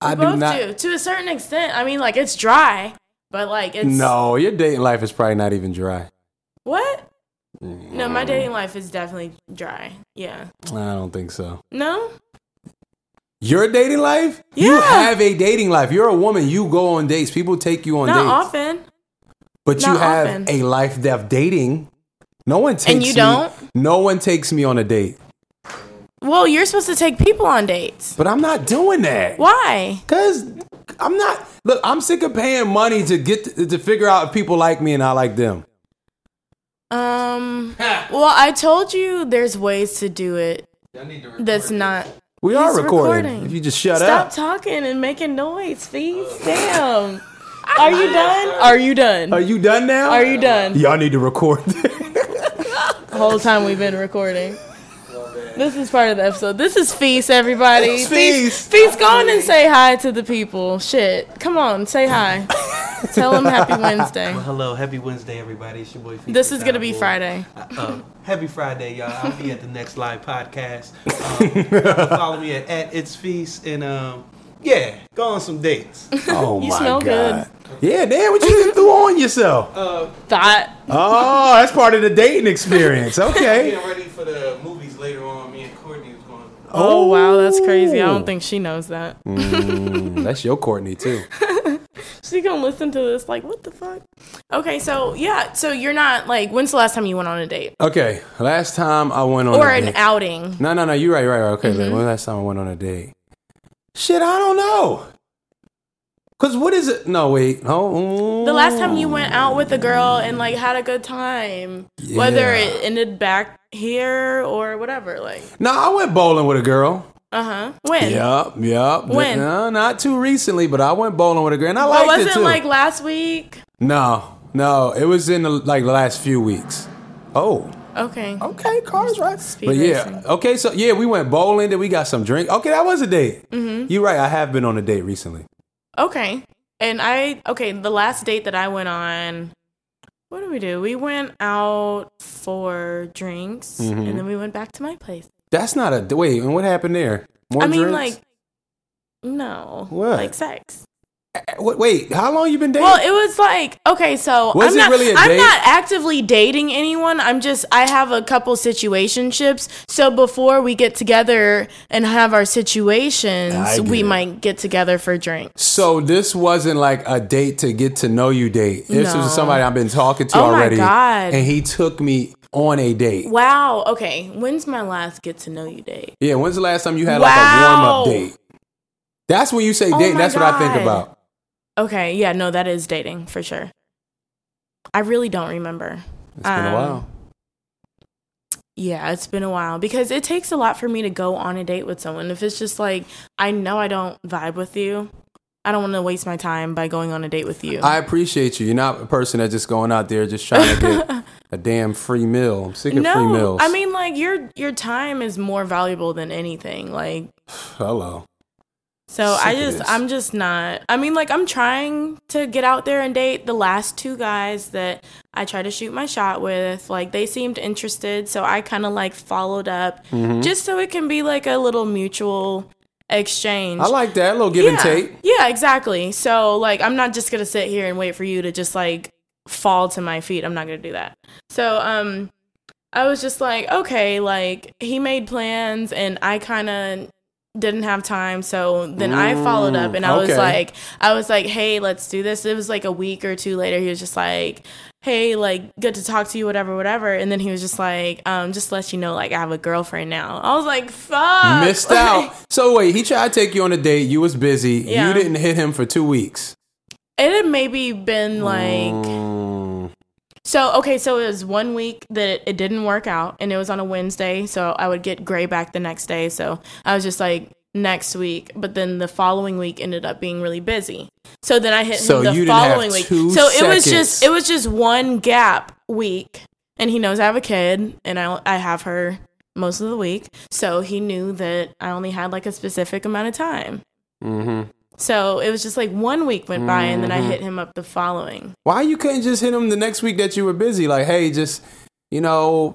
I do Both not. do to a certain extent. I mean, like it's dry, but like it's No, your dating life is probably not even dry. What? No, my mm. dating life is definitely dry. Yeah. I don't think so. No. Your dating life? You Yeah. have a dating life. You're a woman. You go on dates. People take you on Not dates. often. But you have often. a life depth dating. No one takes And you me- don't? No one takes me on a date. Well, you're supposed to take people on dates. But I'm not doing that. Why? Cause I'm not. Look, I'm sick of paying money to get to, to figure out if people like me and I like them. Um. Well, I told you there's ways to do it. That's not. We are recording. recording. If you just shut Stop up. Stop talking and making noise, please. Damn. Are you done? Are you done? Are you done now? Are you done? Y'all need to record. The whole time we've been recording. This is part of the episode. This is Feast, everybody. It's Feast. Feast, go on and say hi to the people. Shit. Come on, say hi. Tell them happy Wednesday. Hello, happy Wednesday, everybody. It's your boy. Feast This is going to be Boy. Friday. Uh, happy Friday, y'all. I'll be at the next live podcast. Um, follow me at, at It's Feast and um, yeah, go on some dates. oh You my smell god. Yeah, damn, what you threw on yourself? Uh, Thought. Oh, that's part of the dating experience. Okay. Getting ready for the movies later on. Me and Courtney was going. Oh, wow, that's crazy. I don't think she knows that. Mm, that's your Courtney too. She gonna listen to this like, what the fuck? Okay, so yeah, so you're not like, when's the last time you went on a date Okay, last time I went on or a an date. outing? No, no, no. You're right. You're right. Okay, Mm-hmm. then when was the last time I went on a date? Shit, I don't know. Cause what is it? No, wait. Oh, The last time you went out with a girl and like had a good time, whether it ended back here or whatever, like, No, I went bowling with a girl. uh huh. When? Yup, yup. When? No, not too recently, but I went bowling with a girl, and I But liked it it too. like last week? no, no, it was in the, like the last few weeks. Oh, Okay. okay, cars right. Speed but yeah, racing. okay, so yeah, we went bowling, then we got some drink. Okay, that was a date. Mm-hmm. You're right. I have been on a date recently. Okay. And I okay, the last date that I went on, what did we do? We went out for drinks Mm-hmm. and then we went back to my place. That's not a wait. And what happened there? More I mean drinks? like no. What? Like sex. Wait, how long you been dating? Well, it was like okay, so Was I'm not, really I'm not actively dating anyone. I'm just I have a couple situationships. So before we get together and have our situations, we it. might get together for drinks. so this wasn't like a date to get to know you date. This No. was somebody I've been talking to Oh my already, God. and he took me on a date. Wow. Okay. When's my last get to know you date? Yeah, when's the last time you had Wow. like a warm up date? That's when you say Oh date. my That's what I think about. Okay. Yeah. No, that is dating for sure. I really don't remember. It's been a Um, while. Yeah, it's been a while because it takes a lot for me to go on a date with someone. If it's just like I know I don't vibe with you, I don't want to waste my time by going on a date with you. I appreciate you. You're not a person that's just going out there just trying to get a damn free meal. I'm sick of free meals. I mean like your your time is more valuable than anything. Like hello. So I Sick of just. I'm just not I mean like I'm trying to get out there and date the last two guys that I tried to shoot my shot with like they seemed interested so I kind of like followed up Mm-hmm. just so it can be like a little mutual exchange. I like that. A little give yeah. and take. Yeah, exactly. So like I'm not just going to sit here and wait for you to just like fall to my feet. I'm not going to do that. So um I was just like, okay, like he made plans and I kind of didn't have time. So then I followed up and I was like, I was like, hey, let's do this. It was like a week or two later. He was just like, hey, like good to talk to you, whatever, whatever. And then he was just like, um, just let you know, like I have a girlfriend now. I was like, fuck. Missed Like, out. So wait, he tried to take you on a date. You was busy. Yeah. You didn't hit him for two weeks. It had maybe been like Mm, So okay, so it was one week that it didn't work out, and it was on a Wednesday. So I would get gray back the next day. So I was just like next week, but then the following week ended up being really busy. So then I hit So him the you didn't have following week. so it was just it was just one gap week, and he knows I have a kid, and I I have her most of the week. So he knew that I only had like a specific amount of time. mm-hmm. So it was just like one week went by, and then I hit him up the following. Why you couldn't just hit him the next week that you were busy? Like, hey, just you know,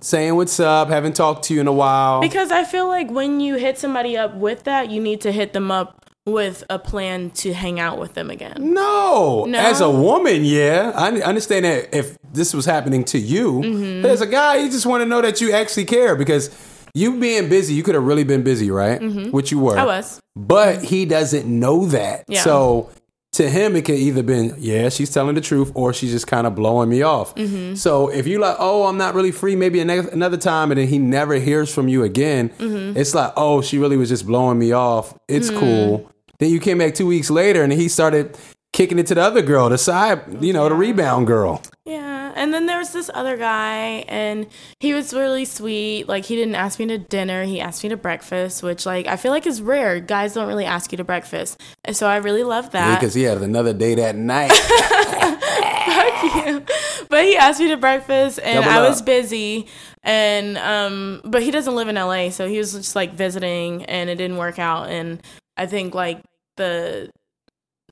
saying what's up. Haven't talked to you in a while. Because I feel like when you hit somebody up with that, you need to hit them up with a plan to hang out with them again. No. No? As a woman, yeah. I understand that if this was happening to you. Mm-hmm. As a guy, you just want to know that you actually care because you being busy, you could have really been busy, right? Which you were. Mm-hmm. I was. But he doesn't know that. Yeah. So to him, it could either been, yeah, she's telling the truth, or she's just kind of blowing me off. Mm-hmm. So if you like, oh, I'm not really free, maybe another time, and then he never hears from you again, Mm-hmm. it's like, oh, she really was just blowing me off. It's cool. Then you came back two weeks later, and he started kicking it to the other girl, the side, you know, the rebound girl. Yeah, and then there was this other guy, and he was really sweet. Like he didn't ask me to dinner; he asked me to breakfast, which like I feel like is rare. Guys don't really ask you to breakfast, and so I really love that. Because he had another day that night. but he asked me to breakfast, and Double I was busy, and um, but he doesn't live in LA, so he was just like visiting, and it didn't work out. And I think like the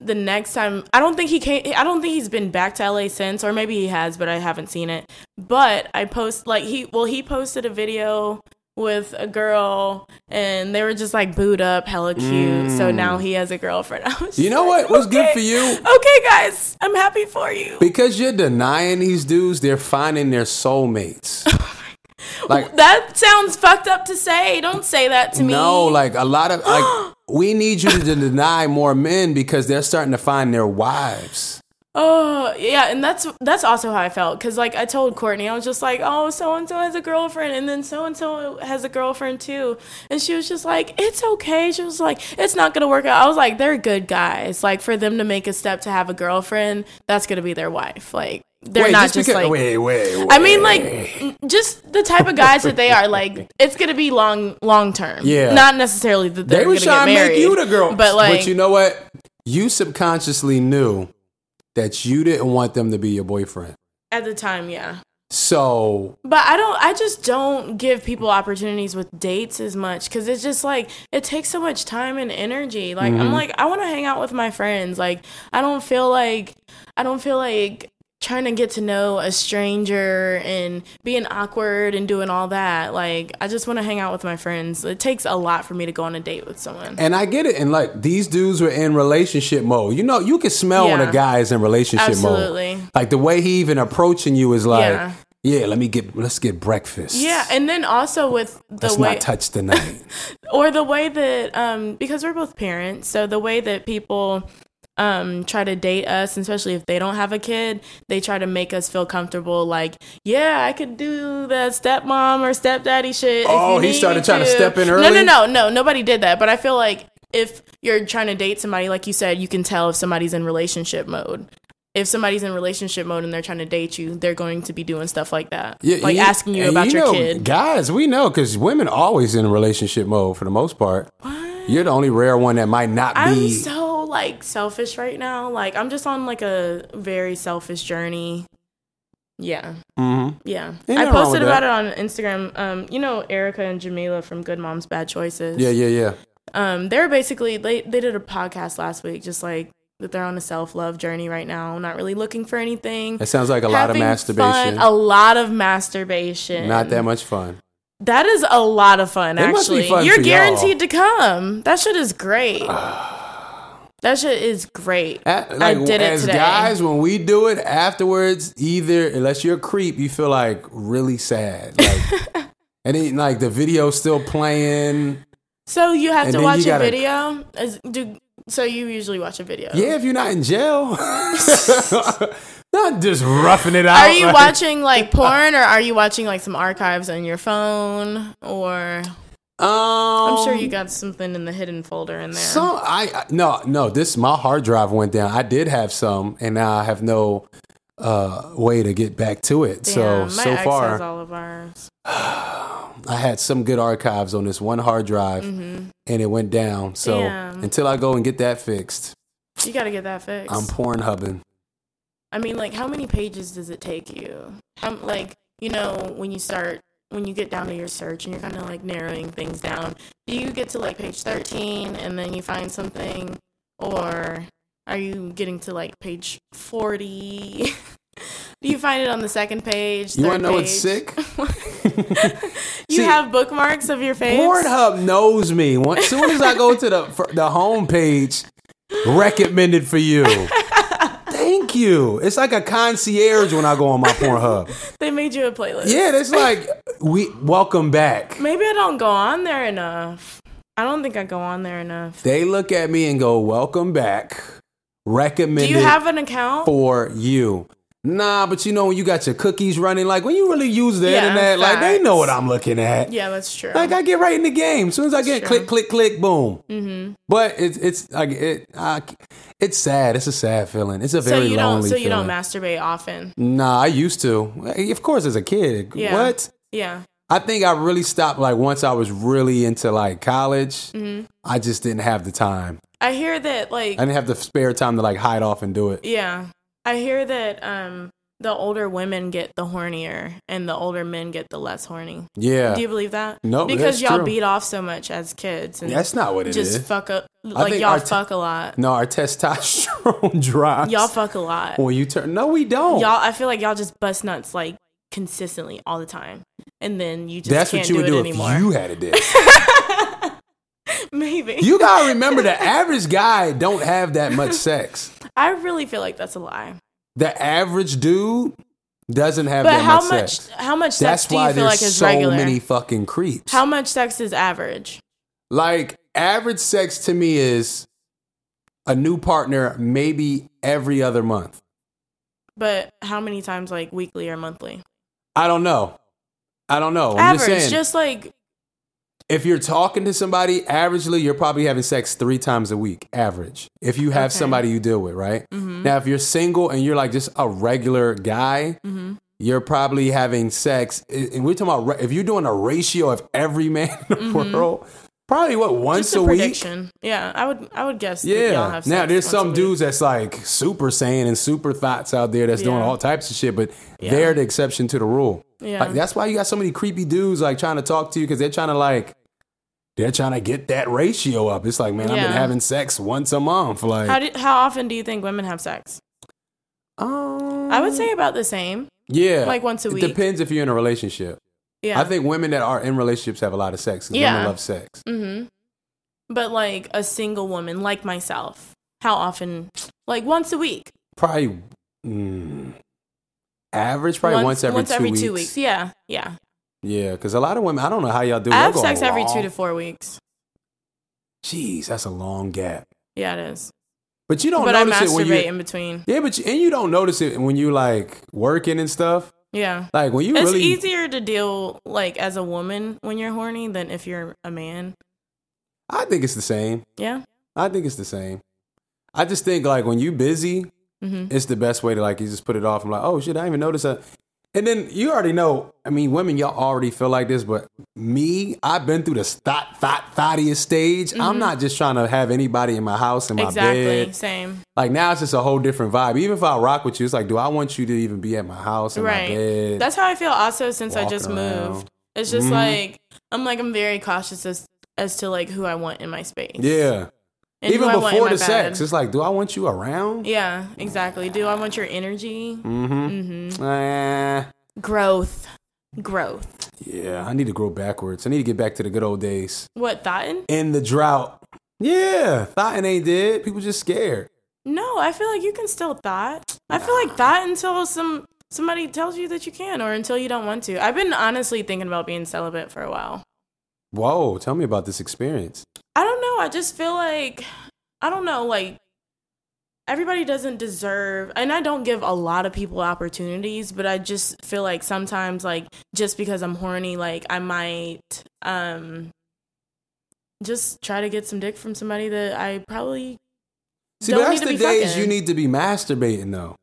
the next time I don't think he came I don't think he's been back to LA since or maybe he has but I haven't seen it. But I post like he well he posted a video with a girl and they were just like booed up hella cute. So now he has a girlfriend. Mm. You know like, what was good for you? Okay guys, I'm happy for you. Because you're denying these dudes, they're finding their soulmates. like That sounds fucked up to say. Don't say that to me. no, like a lot of like we need you to deny more men because they're starting to find their wives. Oh yeah, and that's that's also how I felt because like I told Courtney, I was just like, oh, so and so has a girlfriend, and then so and so has a girlfriend too, and she was just like, it's okay. She was like, it's not gonna work out. I was like, they're good guys. Like for them to make a step to have a girlfriend, that's gonna be their wife. Like they're wait, not just just, because like. wait, wait, wait. I mean, like, just the type of guys that they are. Like, it's gonna be long, long term. Yeah. not necessarily that they're they were gonna trying get to married. make you the girl. but like, but you know what? You subconsciously knew that you didn't want them to be your boyfriend. at the time, yeah. So But I don't. I just don't give people opportunities with dates as much because it's just like it takes so much time and energy. Like Mm-hmm. I'm like I want to hang out with my friends. Like I don't feel like I don't feel like trying to get to know a stranger and being awkward and doing all that. Like I just want to hang out with my friends. It takes a lot for me to go on a date with someone. And I get it. And like these dudes were in relationship mode. You know, you can smell when a guy is in relationship mode. Absolutely. mode. Like the way he even approaching you is like, Yeah. yeah, let me get let's get breakfast. Yeah, and then also with the Let's way not touch tonight. or the way that um because we're both parents so the way that people um try to date us especially if they don't have a kid they try to make us feel comfortable like yeah i could do that stepmom or stepdaddy shit Oh, he started trying to step in early? no no no no. nobody did that but i feel like if you're trying to date somebody like you said you can tell if somebody's in relationship mode if somebody's in relationship mode and they're trying to date you they're going to be doing stuff like that like asking you about your know, kid Guys, we know because women always in relationship mode for the most part. What? You're the only rare one that might not I'm be. so like selfish right now. Like I'm just on like a very selfish journey. Yeah, Mhm. yeah. I posted about it on Instagram. Um, you know Erica and Jamila from Good Moms Bad Choices. Yeah, yeah, yeah. Um, they're basically they they did a podcast last week, just like that they're on a self love journey right now, not really looking for anything. It sounds like a lot of masturbation. fun, a lot of masturbation. not that much fun. That is a lot of fun, It actually. fun You're for y'all. guaranteed to come. That shit is great. that shit is great. At- like, I did it as today. guys, when we do it afterwards, either unless you're a creep, you feel like really sad. Like, and then like the video's still playing. So you have to watch a gotta- video? As, do, so you usually watch a video? Yeah, if you're not in jail, not just roughing it out. Are you like- watching like porn or are you watching like some archives on your phone or Um, I'm sure you got something in the hidden folder in there. Some I I- no no this my hard drive went down. I did have some, and now I have no uh way to get back to it. Damn, so so far, all of ours. I had some good archives on this one hard drive, and it went down. So Mm-hmm. Damn. until I go and get that fixed, You got to get that fixed. I'm porn hubbing. I mean, like, how many pages does it take you? How, like, you know, when you start, when you get down to your search and you're kind of like narrowing things down, do you get to like page 13 and then you find something? Or are you getting to like page 40? Do you find it on the second page? You want to know what's sick? You See, have bookmarks of your face. Pornhub knows me. As soon as I go to the the homepage, recommended for you. Thank you. It's like a concierge when I go on my Pornhub. They made you a playlist. Yeah, it's like we welcome back. Maybe I don't go on there enough. I don't think I go on there enough. They look at me and go, "Welcome back." Recommend. Do you have an account? for you. Nah, but you know when you got your cookies running, like when you really use the Yeah, internet, like they know what. I'm looking at. Yeah, that's true. Like I get right in the game. As soon as I get click, click, click, boom. Mm-hmm. But it's it's like it. I, it's sad. It's a sad feeling. It's a very so you don't. lonely So you feeling. don't masturbate often. Nah, I used to. Of course, as a kid. Yeah. What? Yeah. I think I really stopped like once I was really into like college. Mm-hmm. I just didn't have the time. I hear that like I didn't have the spare time to like hide off and do it. yeah. I hear that um the older women get the hornier and the older men get the less horny. Yeah. Do you believe that? No, because y'all true. beat off so much as kids and That's not what it is. just fuck up. Like y'all our t- fuck a lot. no, our testosterone drops. Y'all fuck a lot. when you turn. No, we don't. Y'all, I feel like y'all just bust nuts like consistently all the time, and then you just That's can't what you would do do it if anymore. you had a dick. Maybe you gotta remember the average guy don't have that much sex. I really feel like that's a lie. The average dude doesn't have But that how much, much? sex. How much That's sex do why you feel there's like is so regular? many fucking creeps. How much sex is average? like average sex to me is a new partner maybe every other month. But how many times, like weekly or monthly? I don't know. I don't know. I'm average, just just, like if you're talking to somebody, averagely, you're probably having sex three times a week, average. If you have Okay. somebody you deal with, right? Mm-hmm. Now, if you're single and you're like just a regular guy, Mm-hmm. you're probably having sex. And we're talking about if you're doing a ratio of every man in the world, probably what once just a, a, week. prediction. Yeah, I would. I would guess. Yeah. Now there's some dudes that's like super sane and super thoughts out there that's doing all types of shit, but Yeah. they're the exception to the rule. Yeah. Like that's why you got so many creepy dudes like trying to talk to you because they're trying to like they're trying to get that ratio up. It's like, man, I've been having sex once a month. Like, How do, How often do you think women have sex? um, I would say about the same. yeah, like once a it week. depends if you're in a relationship. Yeah. I think women that are in relationships have a lot of sex. Yeah. women love sex. Mm-hmm. But like a single woman, like myself, how often? Like once a week. Probably mm, average, probably once, every, two, every weeks. two weeks. Yeah, yeah. Yeah, because a lot of women, I don't know how y'all do. it. I have sex every two to four weeks. Jeez, that's a long gap. Yeah, it is. But you don't but I notice it when you. masturbate in between. Yeah, but you, and you don't notice it when you like working and stuff. Yeah. Like when you It's really easier to deal like as a woman when you're horny than if you're a man. I think it's the same. Yeah. I think it's the same. I just think like when you busy, hmm it's the best way to like you just put it off. I'm like, oh shit, I didn't even notice that. And then you already know. I mean, women, y'all already feel like this, but me, I've been through the thought, thought, thottiest stage. I'm not just trying to have anybody in my house in my Mm-hmm. Exactly. bed. Same. Like now, it's just a whole different vibe. Even if I rock with you, it's like, do I want you to even be at my house in my bed? That's how I feel also since I just around. moved. It's just Mhm. like I'm like I'm very cautious as as to like who I want in my space. yeah. And even who I want in before the sex, it's like, do I want you around? Yeah, exactly. Do I want your energy? Mm-hmm. hmm Eh, Growth. Growth. yeah, I need to grow backwards. I need to get back to the good old days. What, Thotton? In the drought. Yeah, thought ain't dead. People just scared. No, I feel like you can still thought. I feel like thought until some somebody tells you that you can or until you don't want to. I've been honestly thinking about being celibate for a while. Whoa, tell me about this experience. I don't know. I just feel like I don't know, like everybody doesn't deserve and I don't give a lot of people opportunities, but I just feel like sometimes like just because I'm horny, like I might um just try to get some dick from somebody that I probably See, but that's the days fucking. you need to be masturbating though.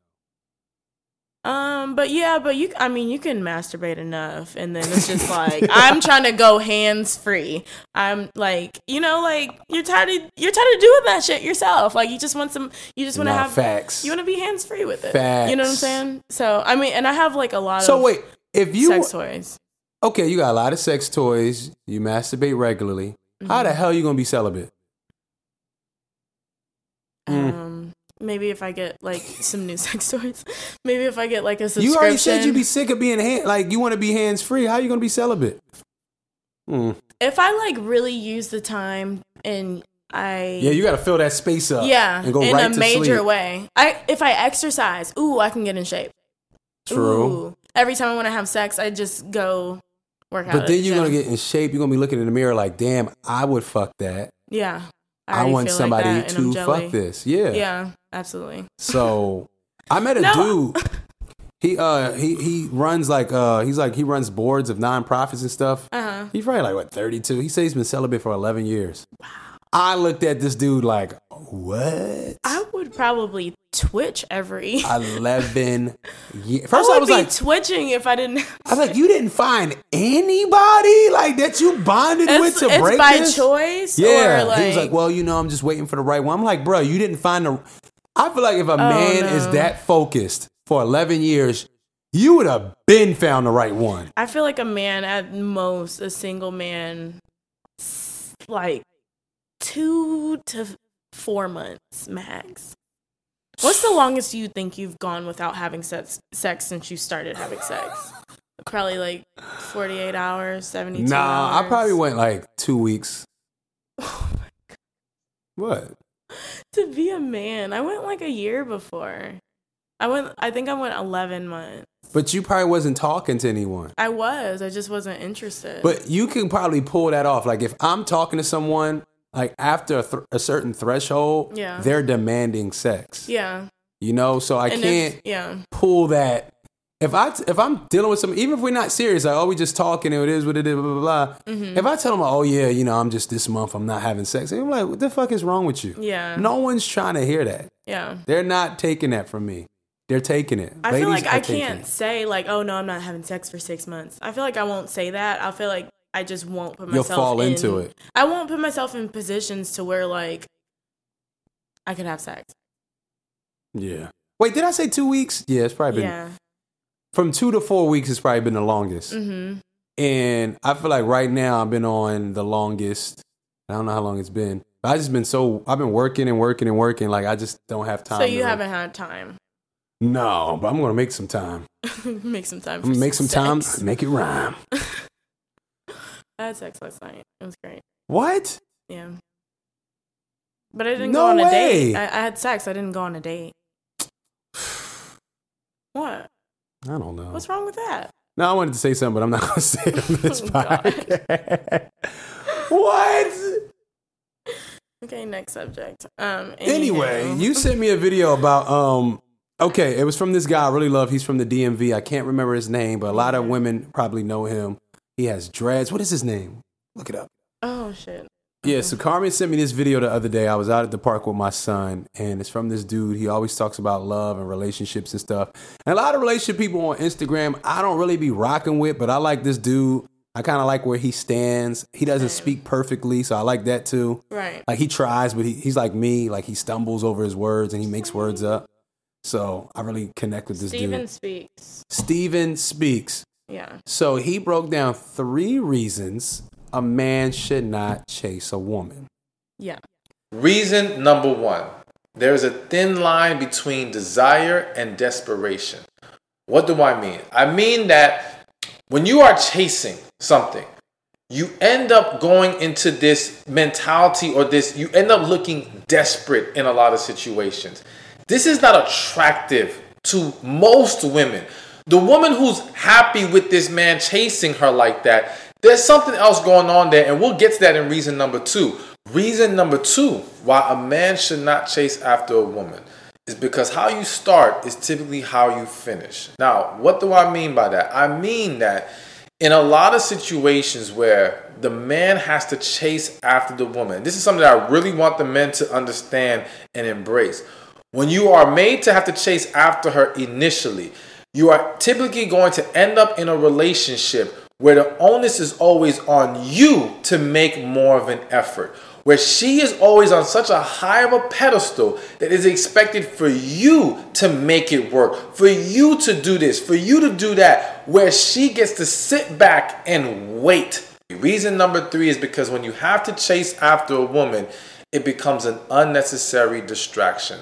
Um, but yeah, but you, I mean, you can masturbate enough, and then it's just like I'm trying to go hands free. I'm like, you know, like you're tired of you're tired of doing that shit yourself. Like you just want some, you just want to have facts. You want to be hands free with it. Facts. You know what I'm saying? So I mean, and I have like a lot of so of wait, if you sex toys. okay, you got a lot of sex toys. You masturbate regularly. Mm-hmm. How the hell are you gonna be celibate? Mm. Maybe if I get like some new sex toys, maybe if I get like a subscription. You already said you'd be sick of being hand, like you want to be hands free. How are you gonna be celibate? Hmm. if I like really use the time and I Yeah, you got to fill that space up. yeah and go in right a to major sleep. way. I if I exercise, ooh, I can get in shape. True. Ooh. Every time I want to have sex, I just go work out. But then the you're gonna get in shape. You're gonna be looking in the mirror like, damn, I would fuck that. yeah. I, want like somebody that, to fuck this. Yeah. Yeah, absolutely. So I met a No. dude. He uh he he runs like uh he's like he runs boards of nonprofits and stuff. Uh huh. He's probably like what 32. He says he's been celibate for 11 years. Wow. I looked at this dude like, what? I probably twitch every. 11 years. I First would I, was be like, twitching if I didn't. I was like, you didn't find anybody like that you bonded with It's, to it's break by this? choice. Yeah, Or like, he was like, "Well, you know, I'm just waiting for the right one." I'm like, "Bro, you didn't find the." I feel like if a oh, man is Oh, that focused for 11 years, you would have been found the right one. I feel like a man at most, a single man, like two to four months max. What's the longest you think you've gone without having sex, sex since you started having sex? Probably like 48 hours, 72 Nah, hours. I probably went like two weeks. Oh my God. What? To be a man, I went like a year before. I went, I think I went 11 months. But you probably wasn't talking to anyone. I was, I just wasn't interested. But you can probably pull that off. Like if I'm talking to someone, like after a, th- a certain threshold, Yeah. they're demanding sex. yeah. You know, so I And can't. if, yeah. pull that. If I if I'm dealing with some, even if we're not serious, like oh we just talking, and it is what it is, blah blah blah. Mm-hmm. If I tell them, oh yeah, you know, I'm just this month, I'm not having sex. I'm like, what the fuck is wrong with you? Yeah. No one's trying to hear that. Yeah. They're not taking that from me. They're taking it. I feel like I can't it. say like, oh no, I'm not having sex for six months. I feel like I won't say that. I feel like I just won't put myself. You'll fall in, into it. I won't put myself in positions to where like I could have sex. Yeah. Wait, did I say two weeks? Yeah, it's probably been Yeah. from two to four weeks. It's probably been the longest. Mm-hmm. And I feel like right now I've been on the longest. I don't know how long it's been. I just been so I've been working and working and working. Like I just don't have time. So you haven't had time. No, but I'm gonna make some time. make some time. Make some time. Make it rhyme. I had sex last night. It was great. What? Yeah. But I didn't No go on a date. I, I had sex. I didn't go on a date. What? I don't know. What's wrong with that? No, I wanted to say something, but I'm not gonna say it on this Oh, podcast. what? Okay, next subject. Um. Anyway, anywho. you sent me a video about um. Okay, it was from this guy I really love. He's from the DMV. I can't remember his name, but a lot of women probably know him. He has dreads. What is his name? Look it up. Oh shit. Yeah, so Carmen sent me this video the other day. I was out at the park with my son, and it's from this dude. He always talks about love and relationships and stuff. And a lot of relationship people on Instagram, I don't really be rocking with, but I like this dude. I kind of like where he stands. He doesn't speak perfectly, so I like that too. Right. Like he tries, but he, he's like me. Like he stumbles over his words and he makes words up. So I really connect with this Stephan dude. speaks. Stephan speaks. Yeah. So he broke down three reasons a man should not chase a woman. Yeah. Reason number one there is a thin line between desire and desperation. What do I mean? I mean that when you are chasing something, you end up going into this mentality or this, you end up looking desperate in a lot of situations. This is not attractive to most women. The woman who's happy with this man chasing her like that, there's something else going on there, and we'll get to that in reason number two. Reason number two why a man should not chase after a woman is because how you start is typically how you finish. Now, what do I mean by that? I mean that in a lot of situations where the man has to chase after the woman, this is something that I really want the men to understand and embrace. When you are made to have to chase after her initially, you are typically going to end up in a relationship where the onus is always on you to make more of an effort. Where she is always on such a high of a pedestal that is expected for you to make it work, for you to do this, for you to do that, where she gets to sit back and wait. Reason number three is because when you have to chase after a woman, it becomes an unnecessary distraction.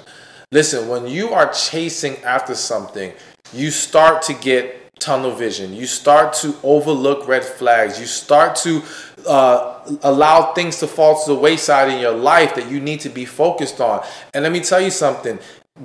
Listen, when you are chasing after something, you start to get tunnel vision. You start to overlook red flags. You start to uh, allow things to fall to the wayside in your life that you need to be focused on. And let me tell you something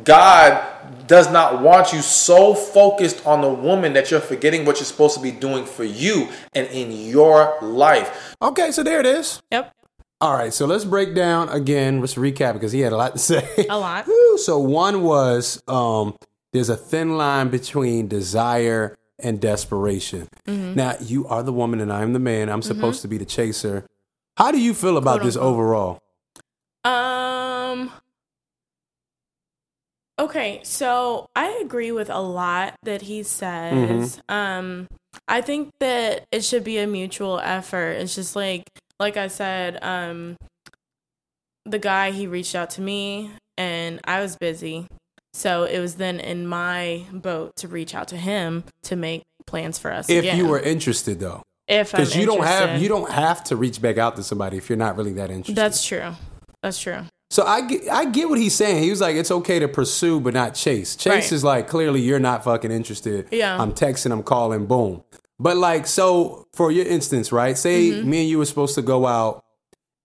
God does not want you so focused on the woman that you're forgetting what you're supposed to be doing for you and in your life. Okay, so there it is. Yep. All right, so let's break down again. Let's recap because he had a lot to say. A lot. Woo, so one was um, there's a thin line between desire and desperation. Mm-hmm. Now you are the woman and I'm the man. I'm supposed to be the chaser. How do you feel about Quote, this unquote. overall? Um. Okay, so I agree with a lot that he says. Um, I think that it should be a mutual effort. It's just like, like I said, um, the guy he reached out to me, and I was busy, so it was then in my boat to reach out to him to make plans for us. If again. you were interested though. if Because you don't have you don't have to reach back out to somebody if you're not really that interested. That's true. That's true. So I get, I get what he's saying. He was like, it's okay to pursue, but not chase. Chase Right. is like, clearly you're not fucking interested. Yeah. I'm texting, I'm calling, boom. But like, so for your instance, right? Say Mm-hmm. me and you were supposed to go out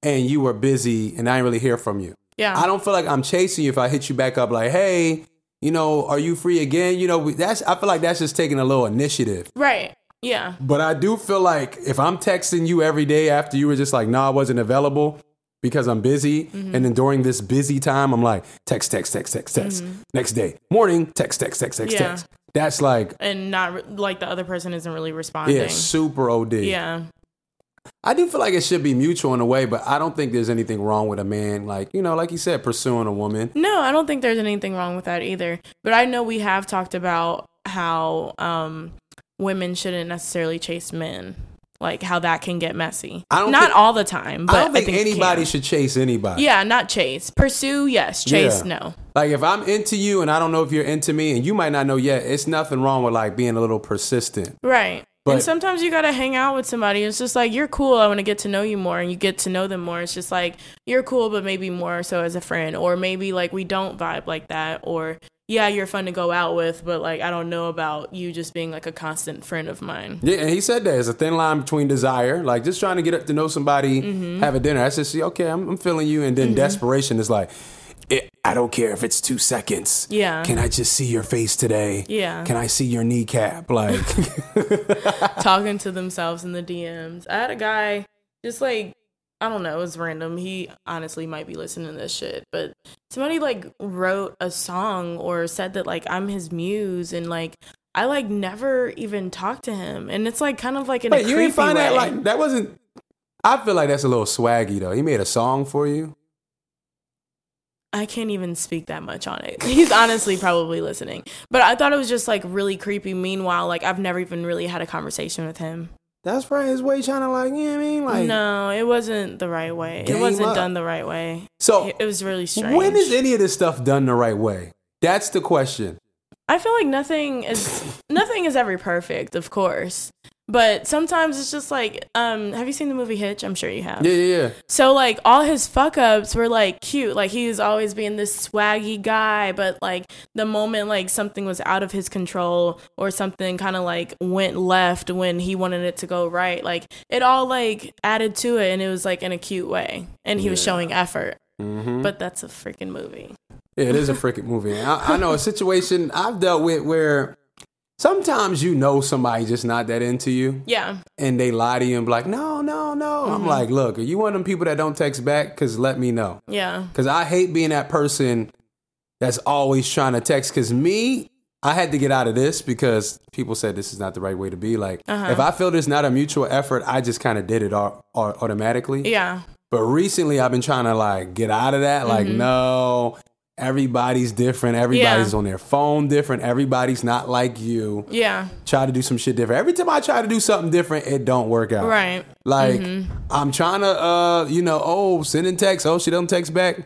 and you were busy and I didn't really hear from you. Yeah. I don't feel like I'm chasing you if I hit you back up like, hey, you know, are you free again? You know, we- that's I feel like that's just taking a little initiative. Right. Yeah. But I do feel like if I'm texting you every day after you were just like, no, I wasn't available because I'm busy. Mm-hmm. And then during this busy time, I'm like, text, text, text, text, text. Next day, morning, text, text, text, text, Mm-hmm. Yeah. text. That's like, and not like the other person isn't really responding. yeah, super OD. Yeah. I do feel like it should be mutual in a way, but I don't think there's anything wrong with a man, like, you know, like you said, pursuing a woman. No, I don't think there's anything wrong with that either. But I know we have talked about how um, women shouldn't necessarily chase men, like how that can get messy. I don't not think- all the time, but I don't think, it anybody should chase anybody. Yeah, not chase. Pursue, yes. Chase, Yeah. no. Like if I'm into you and I don't know if you're into me and you might not know yet, it's nothing wrong with like being a little persistent. Right. But- and sometimes you gotta hang out with somebody. It's just like you're cool. I want to get to know you more, and you get to know them more. It's just like you're cool, but maybe more so as a friend, or maybe like we don't vibe like that, or yeah, you're fun to go out with, but like I don't know about you just being like a constant friend of mine. Yeah, and he said that there's a thin line between desire, like just trying to get up to know somebody, Mm-hmm. have a dinner. That's just see okay. I'm, I'm feeling you, and then desperation is like, it, I don't care if it's two seconds. Yeah. Can I just see your face today? Yeah. Can I see your kneecap? Like, talking to themselves in the DMs. I had a guy just like I don't know, it was random. He honestly might be listening to this shit, but somebody like wrote a song or said that like I'm his muse and like I like never even talked to him. And it's like kind of like in a you didn't find way. that like that wasn't. I feel like that's a little swaggy though. He made a song for you. I can't even speak that much on it. He's honestly probably listening. But I thought it was just like really creepy. Meanwhile, like I've never even really had a conversation with him. That's probably his way trying to like, you know what I mean? Like, no, it wasn't the right way. It wasn't up. done the right way. so It, it was really strange. when is any of this stuff done the right way? That's the question. I feel like nothing is nothing is ever perfect, of course. But sometimes it's just like, um, have you seen the movie Hitch? I'm sure you have. Yeah, yeah, yeah. So like all his fuck ups were like cute. Like he was always being this swaggy guy, but like the moment like something was out of his control or something kind of like went left when he wanted it to go right, like it all like added to it and it was like in a cute way. And he was showing effort. Mm-hmm. But that's a freaking movie. Yeah, it is a freaking movie. I, I know a situation I've dealt with where sometimes you know somebody just not that into you Yeah. and they lie to you and be like, no, no, no. Mm-hmm. I'm like, look, are you one of them people that don't text back? Because let me know. Yeah. Because I hate being that person that's always trying to text. Because me, I had to get out of this because people said this is not the right way to be. Like, Uh-huh. if I feel there's not a mutual effort, I just kind of did it au- automatically. Yeah. But recently, I've been trying to like get out of that. Like, no, everybody's different. Everybody's on their phone different. Everybody's not like you. Yeah. Try to do some shit different. Every time I try to do something different, it don't work out. Right. Like, Mm-hmm. I'm trying to, uh, you know, oh, sending text. Oh, she don't text back.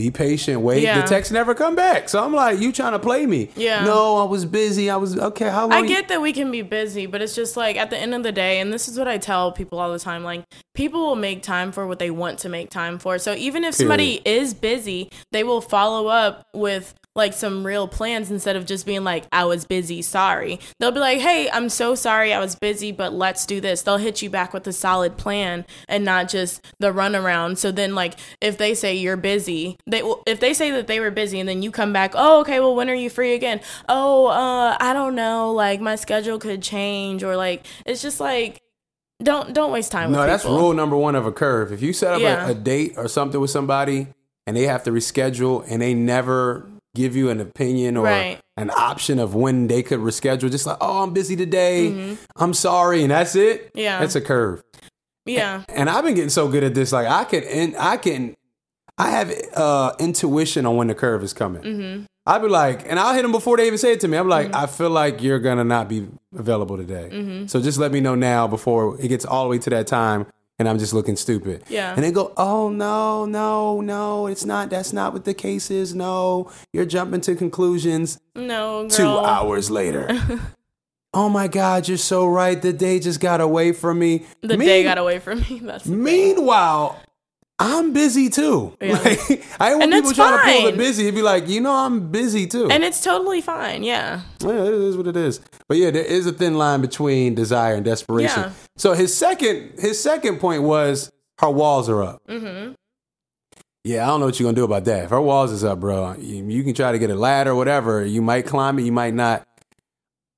Be patient. Wait. Yeah. The text never come back. So I'm like, you trying to play me? Yeah. No, I was busy. I was okay. How long? I you- get that we can be busy, but it's just like at the end of the day, and this is what I tell people all the time like, people will make time for what they want to make time for. So even if somebody is busy, they will follow up with like some real plans instead of just being like I was busy, sorry. They'll be like, "Hey, I'm so sorry I was busy, but let's do this." They'll hit you back with a solid plan and not just the runaround. So then like if they say you're busy, they if they say that they were busy and then you come back, "Oh, okay, well when are you free again?" "Oh, uh I don't know, like my schedule could change or like it's just like don't don't waste time No, that's rule number one of a curve. If you set up Yeah. a, a date or something with somebody and they have to reschedule and they never give you an opinion or Right. an option of when they could reschedule, just like, oh, I'm busy today. I'm sorry, and that's it. Mm-hmm. Yeah. that's a curve. Yeah. And I've been getting so good at this, like I can, and I can, I have uh, intuition on when the curve is coming. Mm-hmm. I'll be like, and I'll hit them before they even say it to me. I'm like, I feel like you're gonna not be available today, Mm-hmm. so just let me know now before it gets all the way to that time, and I'm just looking stupid. Yeah. And they go, oh no, no, no, it's not. That's not what the case is. No, you're jumping to conclusions. No, girl. Two hours later. oh my God, you're so right. The day just got away from me. The Mean- day got away from me. That's Meanwhile, I'm busy too. Yeah. Like, I want And people trying to pull the fine. busy. It'd be like, you know, I'm busy too. and it's totally fine. Yeah. yeah, it is what it is. But yeah, there is a thin line between desire and desperation. Yeah. So his second his second point was her walls are up. Mm-hmm. Yeah, I don't know what you're gonna do about that. If her walls is up, bro, you, you can try to get a ladder, or whatever. You might climb it, you might not.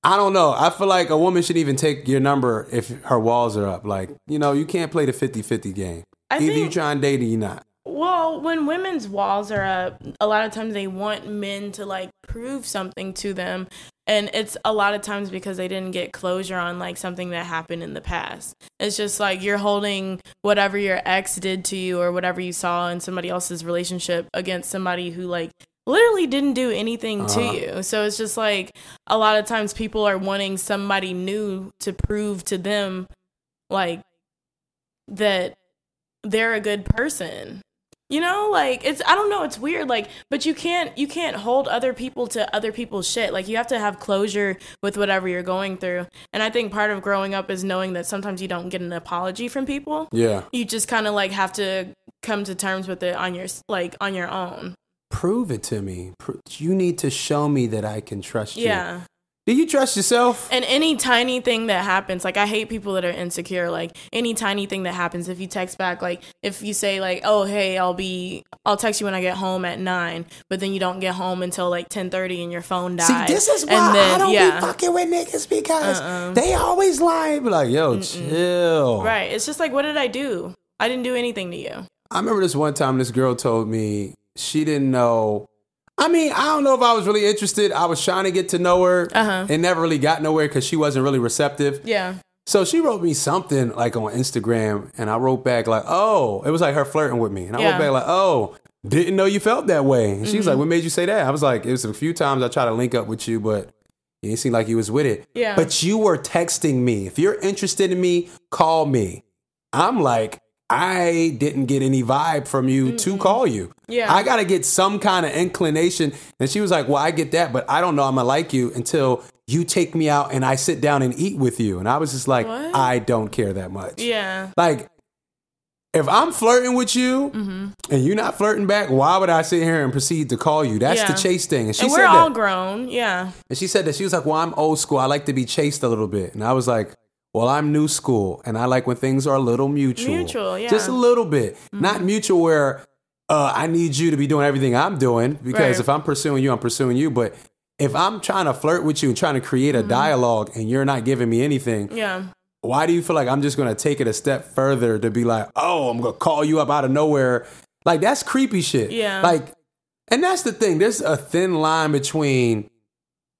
I don't know. I feel like a woman should even take your number if her walls are up. Like, you know, you can't play the 50-50 game. I Either you think- try and date or you not. Well, when women's walls are up, a lot of times they want men to like prove something to them. And it's a lot of times because they didn't get closure on like something that happened in the past. It's just like you're holding whatever your ex did to you or whatever you saw in somebody else's relationship against somebody who like literally didn't do anything to Uh-huh. you. So it's just like a lot of times people are wanting somebody new to prove to them like that they're a good person you know like it's i don't know it's weird like but you can't you can't hold other people to other people's shit like you have to have closure with whatever you're going through and i think part of growing up is knowing that sometimes you don't get an apology from people Yeah. you just kind of like have to come to terms with it on your like on your own Prove it to me. You need to show me that I can trust you. yeah Do you trust yourself? and any tiny thing that happens like i hate people that are insecure like any tiny thing that happens if you text back like if you say like oh hey i'll be i'll text you when i get home at 9 but then you don't get home until like 10.30 and your phone dies See, this is why and then I don't yeah be fucking with niggas because uh-uh. they always lie. Be like, yo, chill. right it's just like what did i do i didn't do anything to you I remember this one time this girl told me she didn't know. I mean, I don't know if I was really interested. I was trying to get to know her Uh-huh. and never really got nowhere because she wasn't really receptive. yeah So she wrote me something like on Instagram, and I wrote back like, "Oh, it was like her flirting with me," and I Yeah. wrote back like, "Oh, didn't know you felt that way." And she was Mm-hmm. like, "What made you say that?" I was like, "It was a few times I tried to link up with you, but you didn't seem like you was with it." Yeah. But you were texting me. If you're interested in me, call me. I'm like, I didn't get any vibe from you to call you. Yeah. I got to get some kind of inclination. And she was like, Well, I get that, but I don't know I'm going to like you until you take me out and I sit down and eat with you. And I was just like, What? I don't care that much. yeah Like, if I'm flirting with you Mm-hmm. and you're not flirting back, why would I sit here and proceed to call you? That's Yeah. the chase thing. And she and said we're that. all grown yeah And she said that she was like, Well, I'm old school. I like to be chased a little bit. And I was like, Well, I'm new school. And I like when things are a little mutual. Mutual, yeah. Just a little bit. Not mutual where uh, I need you to be doing everything I'm doing. Because Right. if I'm pursuing you, I'm pursuing you. But if I'm trying to flirt with you and trying to create a dialogue and you're not giving me anything, yeah why do you feel like I'm just gonna take it a step further to be like, oh, I'm gonna call you up out of nowhere? Like that's creepy shit. Yeah. Like, and that's the thing. There's a thin line between,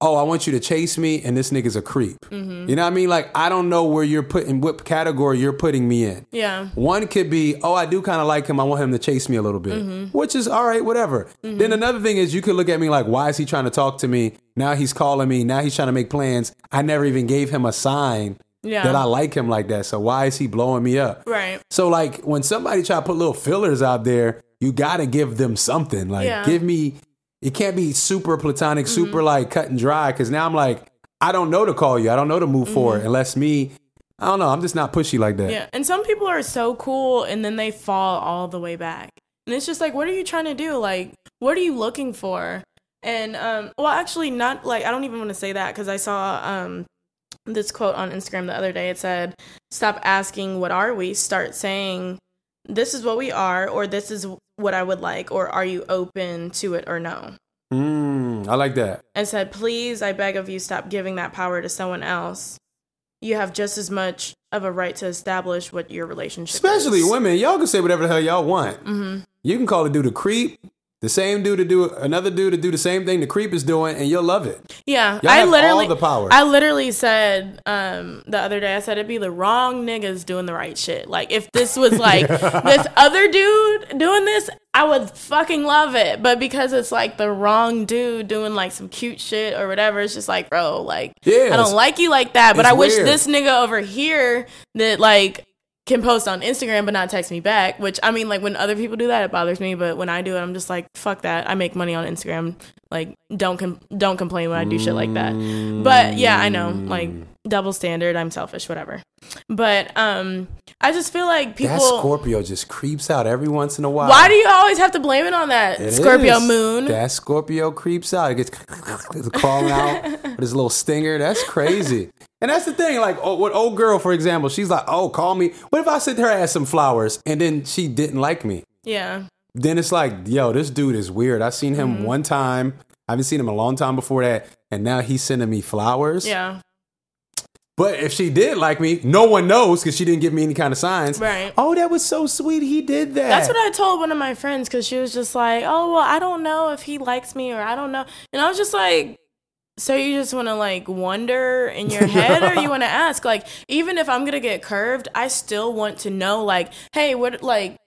oh, I want you to chase me, and this nigga's a creep. Mm-hmm. You know what I mean? Like, I don't know where you're putting what category you're putting me in. yeah One could be, oh, I do kind of like him. I want him to chase me a little bit, Mm-hmm. which is all right, whatever. Then another thing is, you could look at me like, why is he trying to talk to me? Now he's calling me. Now he's trying to make plans. I never even gave him a sign Yeah. that I like him like that. So why is he blowing me up? right So like when somebody try to put little fillers out there, you got to give them something. Like Yeah. give me. It can't be super platonic, super like cut and dry. Because now I'm like, I don't know to call you. I don't know to move forward unless me. I don't know. I'm just not pushy like that. Yeah, and some people are so cool and then they fall all the way back. And it's just like, what are you trying to do? Like, what are you looking for? And um, well, actually, not like I don't even want to say that because I saw um this quote on Instagram the other day. It said, "Stop asking what are we. Start saying." This is what we are, or this is what I would like, or are you open to it or no? Mm, I like that. and said, Please, I beg of you, stop giving that power to someone else. You have just as much of a right to establish what your relationship Especially is. women, y'all can say whatever the hell y'all want. Mm-hmm. You can call a dude a creep, the same dude to do another dude to do the same thing the creep is doing, and you'll love it. Yeah, Y'all I literally, all the power. I literally said um, the other day, I said it'd be the wrong niggas doing the right shit. Like if this was like this other dude doing this, I would fucking love it. But because it's like the wrong dude doing like some cute shit or whatever, it's just like, bro, like Yeah, I don't like you like that. But I wish weird. this nigga over here that like can post on Instagram but not text me back. Which I mean, like when other people do that, it bothers me. But when I do it, I'm just like, fuck that. I make money on Instagram. Like, don't com- don't complain when I do shit like that. But yeah, I know, like double standard. I'm selfish, whatever. But um, I just feel like people. that Scorpio just creeps out every once in a while. why do you always have to blame it on that It Scorpio is. moon? That Scorpio creeps out. It gets it's crawling out with his little stinger. That's crazy. And that's the thing. Like, oh, what old girl, for example, she's like, "Oh, call me." What if I sent her ass some flowers and then she didn't like me? yeah, Then it's like, yo, this dude is weird. I've seen him Mm-hmm. one time. I haven't seen him a long time before that, and now he's sending me flowers. yeah, But if she did like me, no one knows because she didn't give me any kind of signs. Right. Oh, that was so sweet. He did that. That's what I told one of my friends because she was just like, "Oh, well, I don't know if he likes me or I don't know," and I was just like. So you just want to like wonder in your head, or you want to ask? Like, even if I'm gonna get curved, I still want to know. Like, hey, what like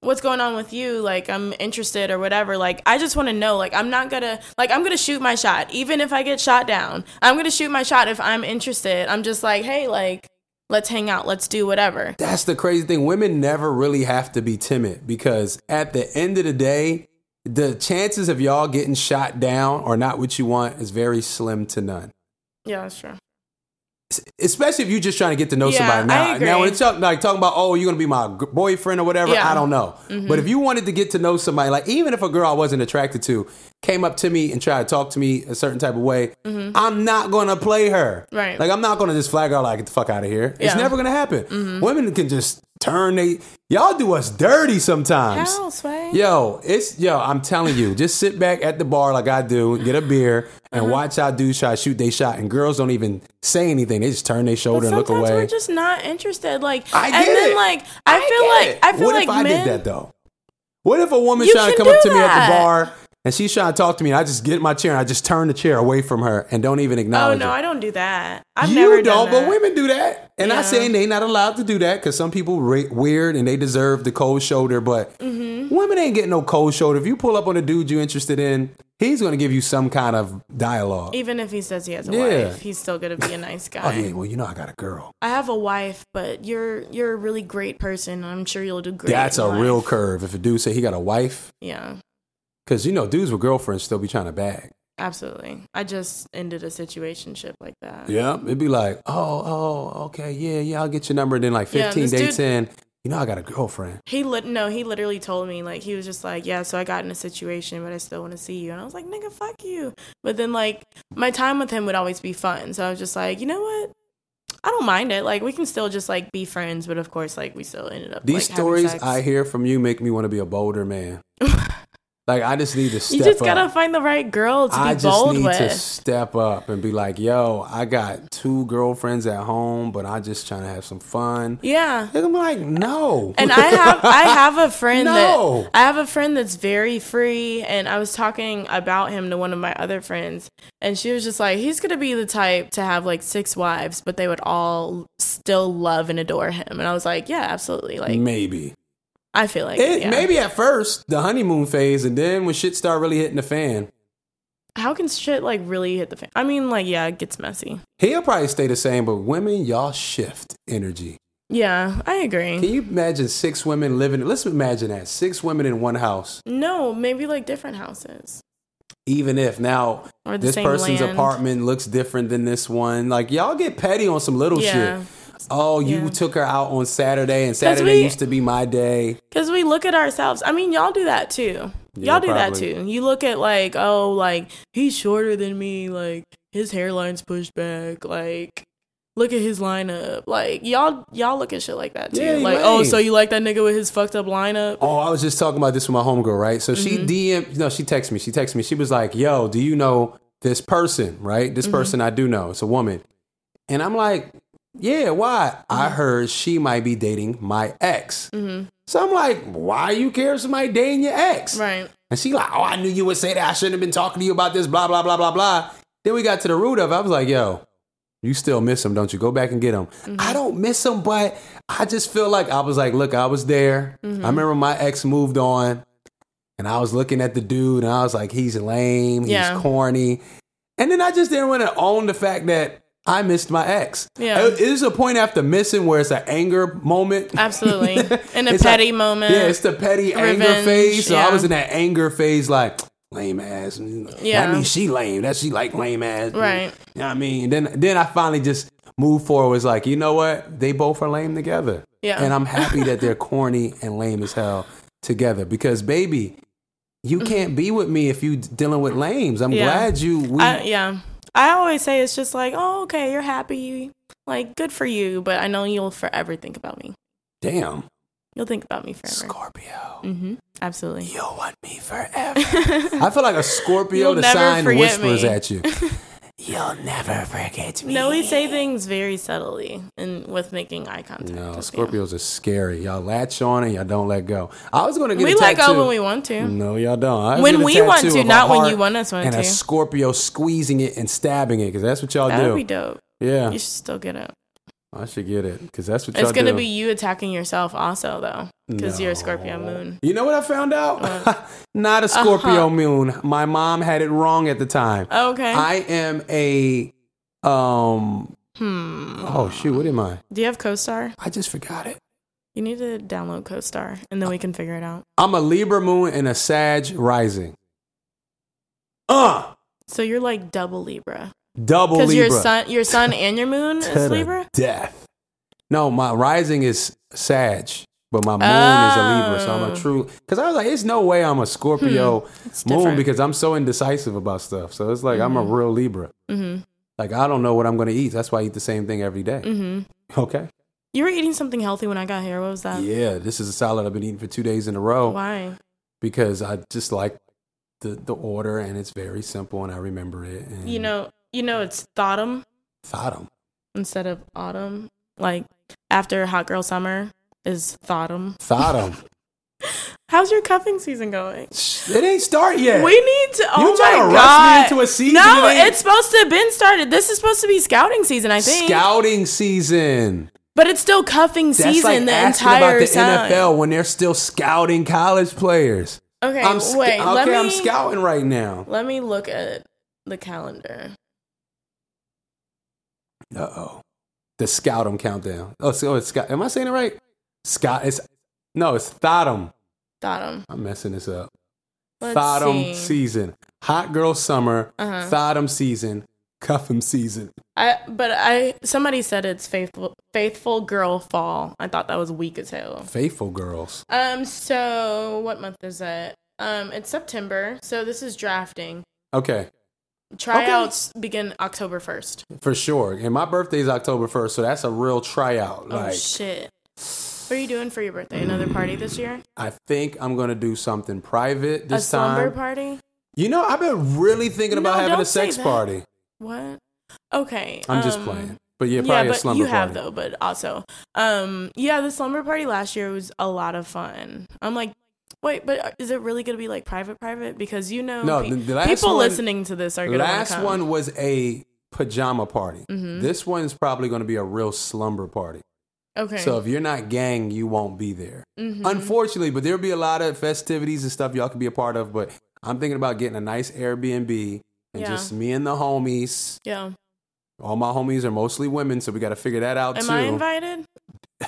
what's going on with you like i'm interested or whatever like i just want to know like i'm not gonna like i'm gonna shoot my shot even if i get shot down i'm gonna shoot my shot if i'm interested i'm just like hey like let's hang out let's do whatever That's the crazy thing. Women never really have to be timid because at the end of the day, the chances of y'all getting shot down or not what you want is very slim to none. yeah that's true Especially if you're just trying to get to know Yeah, somebody. Now, now when it's talk, like talking about, oh, you're gonna be my boyfriend or whatever, Yeah. Mm-hmm. I don't know. But if you wanted to get to know somebody, like even if a girl I wasn't attracted to came up to me and tried to talk to me a certain type of way, I'm not gonna play her. Mm-hmm. Right. Like I'm not gonna just flag her like get the fuck out of here. It's Yeah. Mm-hmm. never gonna happen. Women can just turn they y'all do us dirty sometimes. How, Sway? Yo, it's yo. I'm telling you, just sit back at the bar like I do, get a beer, and Uh-huh. watch how dudes try to shoot they shot, and girls don't even say anything. They just turn their shoulder and look away. we're just not interested. Like, I and then it. like I, feel like it. I feel what like if I men. did that though? What if a woman You trying to come up to me at the bar and she's trying to talk to me, and I just get in my chair and I just turn the chair away from her and don't even acknowledge. Oh acknowledge no, her. I don't do that. I've you never don't, but women do that. And Yeah. I'm saying they not allowed to do that because some people ra- weird and they deserve the cold shoulder. But Mm-hmm. women ain't getting no cold shoulder. If you pull up on a dude you're interested in, he's going to give you some kind of dialogue. Even if he says he has a Yeah. wife, he's still gonna be a nice guy. Oh yeah, well you know I got a girl. I have a wife, but you're you're a really great person. I'm sure you'll do great. That's a life. real curve. If a dude say he got a wife, Yeah, because you know dudes with girlfriends still be trying to bag. absolutely. I just ended a situationship like that. Yeah, it'd be like, oh, oh, okay, yeah, yeah, I'll get your number. And then like 15 this dates dude- in, you know I got a girlfriend. He lit no, he literally told me like he was just like, yeah, so I got in a situation, but I still want to see you, and I was like, nigga, fuck you. But then like my time with him would always be fun, so I was just like, you know what? I don't mind it. Like we can still just like be friends, but of course, like we still ended up. These like, stories. I hear from you make me want to be a bolder man. like I just need to step you just up. gotta find the right girl to be bold with. I just need to step up and be like, yo, I got two girlfriends at home, but I'm just trying to have some fun. yeah. And I'm like, no. And I have I have a friend No. that I have a friend that's very free and I was talking about him to one of my other friends and she was just like he's going to be the type to have like six wives but they would all still love and adore him and I was like yeah absolutely like maybe. I feel like It, yeah. Maybe at first, the honeymoon phase, and then when shit start really hitting the fan, how can shit like really hit the fan I mean like yeah it gets messy he'll probably stay the same, but women, y'all shift energy. yeah I agree Can you imagine six women living? Let's imagine that six women in one house. no maybe like different houses Even if now this person's land. apartment looks different than this one, like y'all get petty on some little Yeah. shit. Oh, you Yeah. took her out on Saturday, and Saturday we- used to be my day. cuz we look at ourselves I mean y'all do that too Yeah, Y'all do that too. You look at like, oh, like he's shorter than me, like his hairline's pushed back, like look at his lineup. Like y'all y'all look at shit like that too. Yeah, like, lame. oh, so you like that nigga with his fucked up lineup? Oh, I was just talking about this with my homegirl, right? So she Mm-hmm. DM, no, she texted me. She texted me. She was like, "Yo, do you know this person? Right? This Mm-hmm. person I do know. It's a woman." And I'm like, "Yeah, why? Mm-hmm. I heard she might be dating my ex." So I'm like, "Why you care if somebody dating your ex?" Right. And she like, "Oh, I knew you would say that. I shouldn't have been talking to you about this. Blah blah blah blah blah." Then we got to the root of. it. I was like, "Yo." You still miss him, don't you? Go back and get him. Mm-hmm. I don't miss him, but I just feel like I was like, look, I was there. Mm-hmm. I remember my ex moved on, and I was looking at the dude, and I was like, he's lame, he's Yeah. corny, and then I just didn't want to own the fact that I missed my ex. Yeah. It- is a point after missing where it's an anger moment. Absolutely. In a petty like- moment. Yeah, it's the petty anger Revenge, phase. So I was in that anger phase, like lame ass. Yeah. That means she lame. That she like lame ass. Right. You know what I mean? Then then I finally just moved forward. Was like, you know what? They both are lame together. Yeah. And I'm happy that they're corny and lame as hell together. Because baby, you can't be with me if you dealing with lames. I'm Mm-hmm. Yeah. glad you. We, I, yeah. I always say it's just like, oh, okay, you're happy. Like, good for you. But I know you'll forever think about me. damn, You'll think about me forever. Scorpio. Mm-hmm. Absolutely. You'll want me forever. I feel like a Scorpio. You'll the sign whispers me. at you. You'll never forget me. No, we say things very subtly and with making eye contact. No, with you. Scorpios are scary. Y'all latch on and y'all don't let go. I was gonna get We a let go when we want to. No, y'all don't. When we want to, not when you want us want and a. Scorpio squeezing it and stabbing it because that's what y'all That do. would be dope. yeah, You should still get it. I should get it because that's what y'all It's gonna do. be you attacking yourself also though, because you're a Scorpio moon. You know what I found out? Not a Scorpio Uh-huh. moon. My mom had it wrong at the time. Okay. I am a um. hmm. Oh shoot! What am I? Do you have CoStar? I just forgot it. You need to download CoStar, and then we can figure it out. I'm a Libra moon and a Sag rising. Uh, So you're like double Libra, double because Libra. your sun, your sun, and your moon is Libra. Death. No, my rising is Sag, but my moon is a Libra. So I'm a Oh. true. Because I was like, it's no way I'm a Scorpio Hmm. Moon because I'm so indecisive about stuff. So it's like I'm a real Libra. hmm Like I don't know what I'm going to eat. That's why I eat the same thing every day. hmm Okay. You were eating something healthy when I got here. What was that? Yeah, this is a salad I've been eating for two days in a row Why? because I just like the the order and it's very simple and I remember it. And You know, you know, it's autumn thought 'em. instead of autumn. Like after hot girl summer is autumn. Thought 'em. How's your cuffing season going? It ain't start yet. We need to. Oh You trying my to rush me into a season No, it it's supposed to have been started. This is supposed to be scouting season, I think. Scouting season. but it's still cuffing That's season like the entire about the time. NFL when they're still scouting college players. Okay, I'm sc- wait. okay, let me I'm scouting right now. let me look at the calendar. Uh oh. The scout 'em countdown. Oh, so it's scout. Am I saying it right? Scott. It's no, it's Thottum. Autumn. I'm messing this up. Let's Thottum see. season. Hot girl summer. Uh-huh. Thottum season. Cuff'em season. I but I somebody said it's faithful faithful girl fall. I thought that was weak as hell. Faithful girls. Um. So what month is it? Um. It's September. So this is drafting. Okay, Tryouts begin October first. for sure. And my birthday is October 1st, so that's a real tryout. Oh Like, shit! What are you doing for your birthday? Another party this year? I think I'm gonna do something private this time. a slumber party? You know, I've been really thinking about No, having a sex party. What? Okay. I'm just um, playing. But yeah, Yeah, probably a but slumber you have though. But also, um, yeah, the slumber party last year was a lot of fun. I'm like, wait, but is it really gonna be like private, private? Because you know, No, pe- the- the last people one- listening to this are gonna wanna Last one was a pajama party. Mhm. This one's probably going to be a real slumber party. Okay. So if you're not gang, you won't be there. Mhm. Unfortunately, but there'll be a lot of festivities and stuff y'all can be a part of. But I'm thinking about getting a nice Airbnb and Yeah. just me and the homies. yeah. All my homies are mostly women, so we got to figure that out Am too. I invited?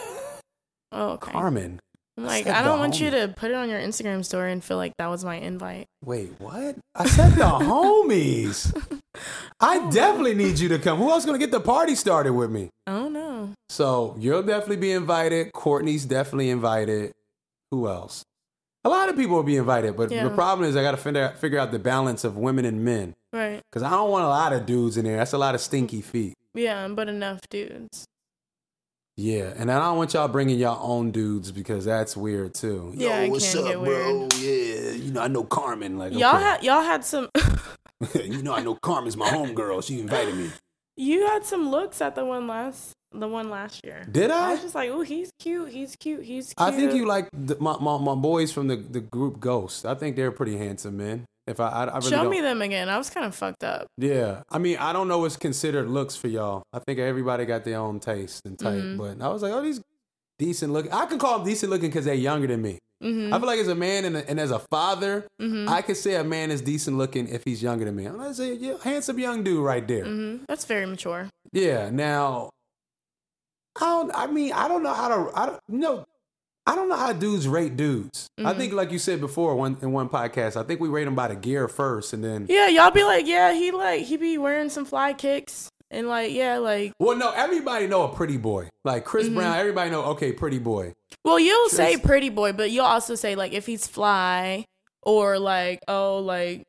oh, okay. Carmen, I'm like, I don't want you to put it on your Instagram story and feel like that was my invite. wait, what? I said the homies. I definitely need you to come. Who else going to get the party started with me? I don't know. So you'll definitely be invited. Courtney's definitely invited. Who else? A lot of people will be invited, but Yeah. the problem is I got to figure out, figure out the balance of women and men Right. because I don't want a lot of dudes in there. That's a lot of stinky feet. Yeah, but enough dudes. Yeah, and I don't want y'all bringing y'all own dudes because that's weird too. Yeah, it what's up, bro? Yeah, you know I know Carmen. Like Y'all okay. had y'all had some you know I know Carmen's my homegirl. She invited me. you had some looks at the one last the one last year. Did I I? was just like, oh, he's cute, he's cute, he's cute. I think you like the, my, my my boys from the the group Ghost. I think they're pretty handsome men. If I I, I really Show me them again. I was kind of fucked up. Yeah, I mean, I don't know what's considered looks for y'all. I think everybody got their own taste and type. Mhm. But I was like, oh, these decent looking. I can call them decent looking because they're younger than me. Mm-hmm. I feel like as a man and, and as a father, Mm-hmm. I could say a man is decent looking if he's younger than me. I'm gonna say, yeah, handsome young dude right there. Mm-hmm. That's very mature. Yeah. Now, I don't. I mean, I don't know how to. I don't you know. I don't know how dudes rate dudes. I Mm-hmm. think, like you said before, one in one podcast, I think we rate them by the gear first, and then. Yeah, y'all be like, yeah, he like he be wearing some fly kicks and like yeah, like Well, no, everybody know a pretty boy. Like Chris Mm-hmm. Brown, everybody know. Okay, pretty boy. well, you'll say pretty boy, but you'll also say like if he's fly or like oh like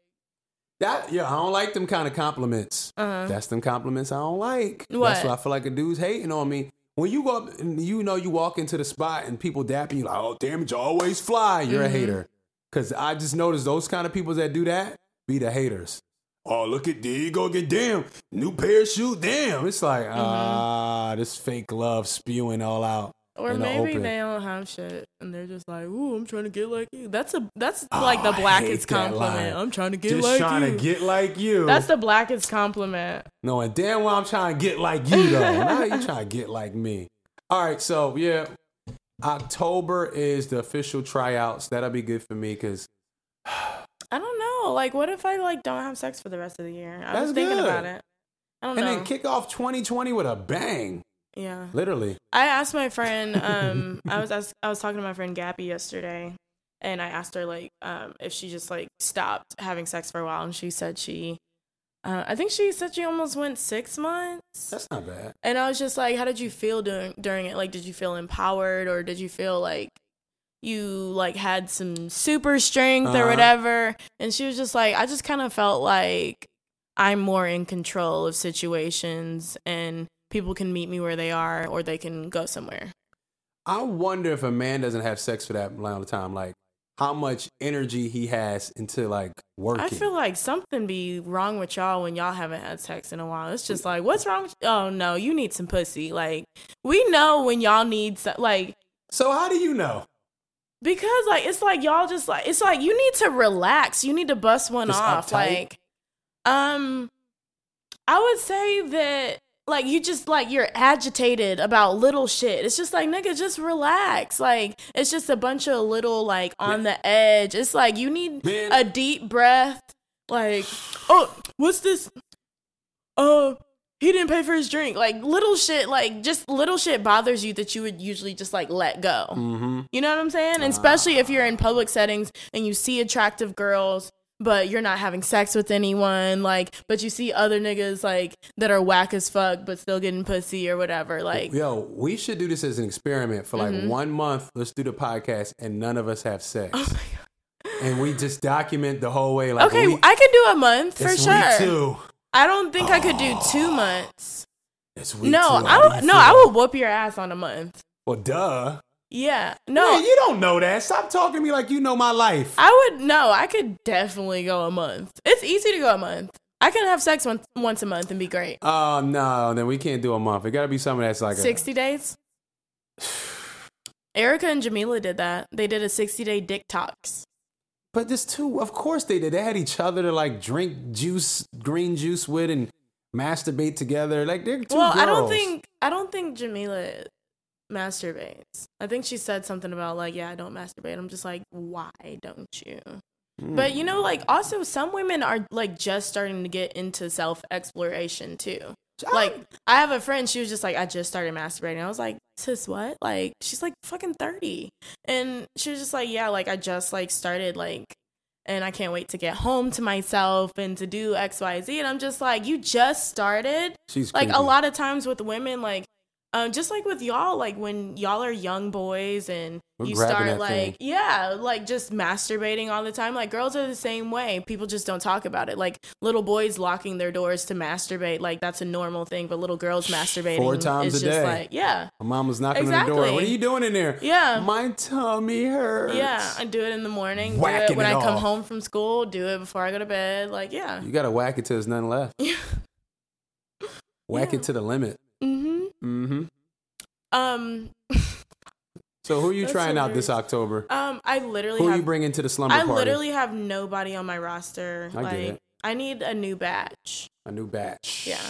That yeah, I don't like them kind of compliments. uh That's them compliments I don't like. What? That's why I feel like a dude's hating on me. When you go up and you know you walk into the spot and people dap you like, oh damn it, you always fly. You're Mm-hmm. a hater. Cause I just noticed those kind of people that do that be the haters. Oh, look at there you go again. Damn, new parachute. Damn. It's like, Mm-hmm. ah, this fake love spewing all out. Or the maybe open. they don't have shit and they're just like, ooh, I'm trying to get like you. That's a that's Oh, like the blackest compliment. I'm trying to get Just like trying you. to get like you. that's the blackest compliment. No, and damn well I'm trying to get like you though. now you trying to get like me. All right, so yeah, October is the official tryouts. That'll be good for me because I don't know. Like, what if I like don't have sex for the rest of the year? I was thinking good. about it. I don't and know. then kick off 2020 with a bang. Yeah. Literally. I asked my friend. Um, I was ask, I was talking to my friend Gabby yesterday, and I asked her like um if she just like stopped having sex for a while, and she said she. Uh, I think she said she almost went six months, That's not bad. and I was just like, "How did you feel during during it? Like, did you feel empowered, or did you feel like you like had some super strength or Uh-huh. whatever?" And she was just like, "I just kind of felt like I'm more in control of situations, and people can meet me where they are, or they can go somewhere." I wonder if a man doesn't have sex for that long of time, like how much energy he has into like working. I feel like something be wrong with y'all when y'all haven't had sex in a while. It's just like, what's wrong with Oh no, you need some pussy. Like, we know when y'all need some, like so how do you know? because like it's like y'all just like it's like you need to relax. You need to bust one Just off. uptight? Like, um, I would say that like you just like you're agitated about little shit. It's just like nigga, just relax. Like it's just a bunch of little like on the edge. It's like you need Man. a deep breath. Like, oh, what's this? Oh, he didn't pay for his drink. Like little shit, like just little shit bothers you that you would usually just like let go. Mm-hmm. You know what I'm saying? And especially if you're in public settings and you see attractive girls, but you're not having sex with anyone, like, but you see other niggas like that are whack as fuck, but still getting pussy or whatever. Like, Yo, we should do this as an experiment for like Mm-hmm. one month. Let's do the podcast and none of us have sex. Oh And we just document the whole way. Like okay, I could do a month for it's sure. two. I don't think I could do two months. It's week No. I How do don't. No. I will whoop your ass on a month. Well, duh. Yeah, No, no, you don't know that. Stop talking to me like you know my life. I would. No, I could definitely go a month. It's easy to go a month. I can have sex once once a month and be great. Oh no, then we can't do a month. It got to be something that's like a, 60 days. Erica and Jamila did that. They did a 60 day dick talks. But this too, of course they did. They had each other to like drink juice, green juice with, and masturbate together. Like they're two well, girls. I don't think I don't think Jamila masturbates. I think she said something about like, yeah, I don't masturbate. I'm just like, why don't you? But you know, like also some women are like just starting to get into self exploration too. Like I have a friend, she was just like, I just started masturbating. I was like, sis, what? Like she's like fucking thirty, and she was just like, yeah, like I just like started like, and I can't wait to get home to myself and to do X Y Z. And I'm just like, you just started. she's Like a lot of times with women, like Um, just like with y'all, like when y'all are young boys and We're you start like, thing. yeah, like just masturbating all the time. Like girls are the same way. People just don't talk about it. Like little boys locking their doors to masturbate, like that's a normal thing. But little girls masturbating Four times is a just day. like, yeah, My mom was knocking on the door. What are you doing in there? Yeah. My tummy hurts. yeah. I do it in the morning. do Whacking it when it I come off. home from school. Do it before I go to bed. Like, yeah. You gotta whack it till there's nothing left. Whack Yeah. it to the limit. Mm-hmm. Mm-hmm. Um. So who are you trying out this. October? Um. I literally Who are you bringing to the slumber I party? literally have nobody on my roster. I like get it. I need a new batch. A new batch. Yeah.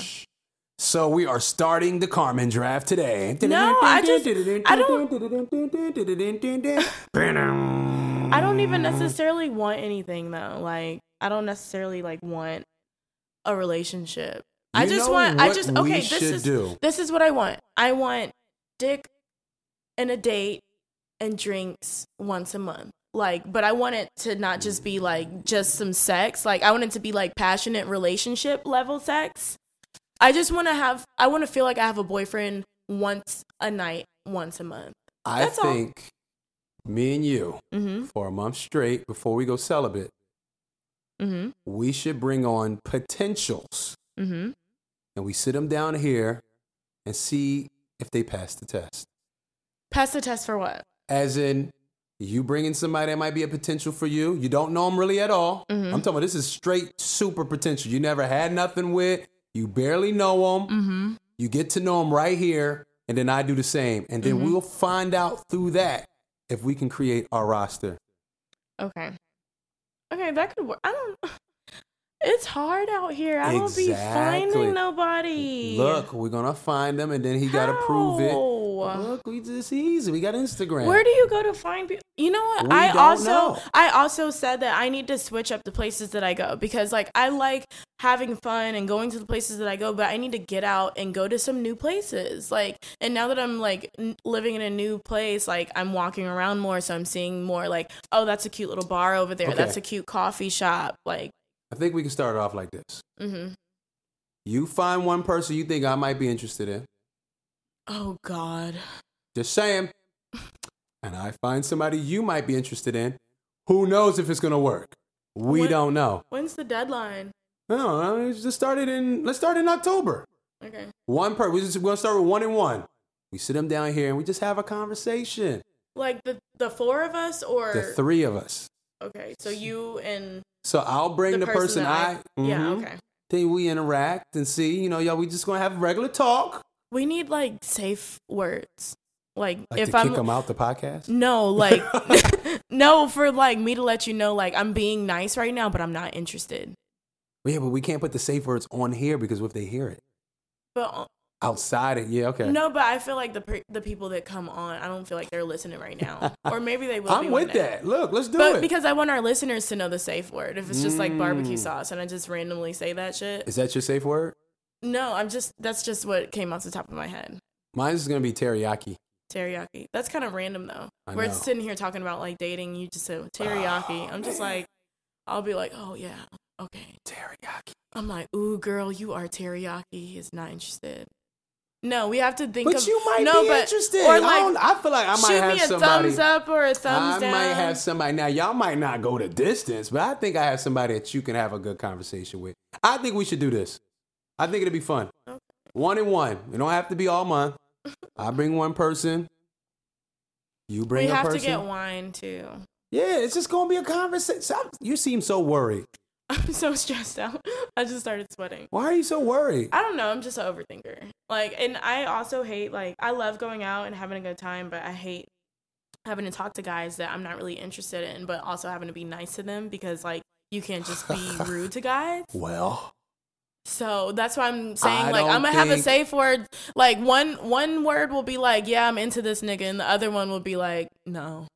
So we are starting the Carmen draft today. No, I just- I don't. I don't even necessarily want anything though. Like I don't necessarily like want a relationship. I just want I just okay, this is do? this is what I want. I want dick and a date and drinks once a month. Like, but I want it to not just be like just some sex. Like I want it to be like passionate relationship level sex. I just want to have I want to feel like I have a boyfriend once a night, once a month. I That's all. think me and you Mhm. for a month straight before we go celibate, Mhm. we should bring on potentials Mhm. And we sit them down here and see if they pass the test. Pass the test for what? As in, you bring in somebody that might be a potential for you. You don't know them really at all. Mm-hmm. I'm talking about this is straight super potential. You never had nothing with. You barely know them. Mhm. You get to know them right here, and then I do the same, and then Mm-hmm. we'll find out through that if we can create our roster. Okay. Okay, that could work. I don't. It's hard out here. I don't be finding nobody. Look, we're gonna find them, and then he gotta prove it. How? Look, we just easy. We got Instagram. Where do you go to find people? You know what? We I also know. I also said that I need to switch up the places that I go because like I like having fun and going to the places that I go, but I need to get out and go to some new places. Like and now that I'm like n- living in a new place, like I'm walking around more, so I'm seeing more like, oh, that's a cute little bar over there. Okay. That's a cute coffee shop. Like, I think we can start off like this. hmm You find one person you think I might be interested in. oh God. Just saying. And I find somebody you might be interested in. Who knows if it's gonna work? We What- don't know. When's the deadline? No, let's just started in. Let's start in October. Okay. One per. We just, we're gonna start with one and one. We sit them down here and we just have a conversation. Like the the four of us, or The three of us. Okay, so you and So I'll bring the, person, that I. yeah, Mhm. okay. Then we interact and see. You know, y'all. We just gonna have regular talk. We need like safe words. Like, Like if to I'm kick them out the podcast. no, like no, for like me to let you know, like I'm being nice right now, but I'm not interested. Yeah, but we can't put the safe words on here because if they hear it But uh, outside it, yeah, okay. no, but I feel like the per- the people that come on, I don't feel like they're listening right now, or maybe they will. I'm with day. that. Look, let's do But it. because I want our listeners to know the safe word. If it's just like barbecue Mm. sauce and I just randomly say that shit, Is that your safe word? no, I'm just that's just what came off the top of my head. Mine is gonna be teriyaki. Teriyaki. That's kind of random though. I We're know. sitting here talking about like dating. You just said teriyaki. I'm just like, I'll be like, oh yeah, okay. Teriyaki. I'm like, ooh, girl, you are teriyaki. He is not interested. No, we have to think But of. you might no, be but, interested. Or I, like, don't, I feel like I might shoot have me a somebody. thumbs up or a thumbs I down. might have somebody. Now, y'all might not go the distance, but I think I have somebody that you can have a good conversation with. I think we should do this. I think it'll be fun. One and one. We don't have to be all month. I bring one person. You bring we a have person. to get wine too. yeah, it's just gonna be a conversation. You seem so worried. I'm so stressed out. I just started sweating. Why are you so worried? I don't know. I'm just an overthinker. Like, and I also hate like I love going out and having a good time, but I hate having to talk to guys that I'm not really interested in, but also having to be nice to them because like you can't just be rude to guys. Well, So that's why I'm saying I like I'm gonna have a safe word. Like one one word will be like, yeah, I'm into this nigga, and the other one will be like, no.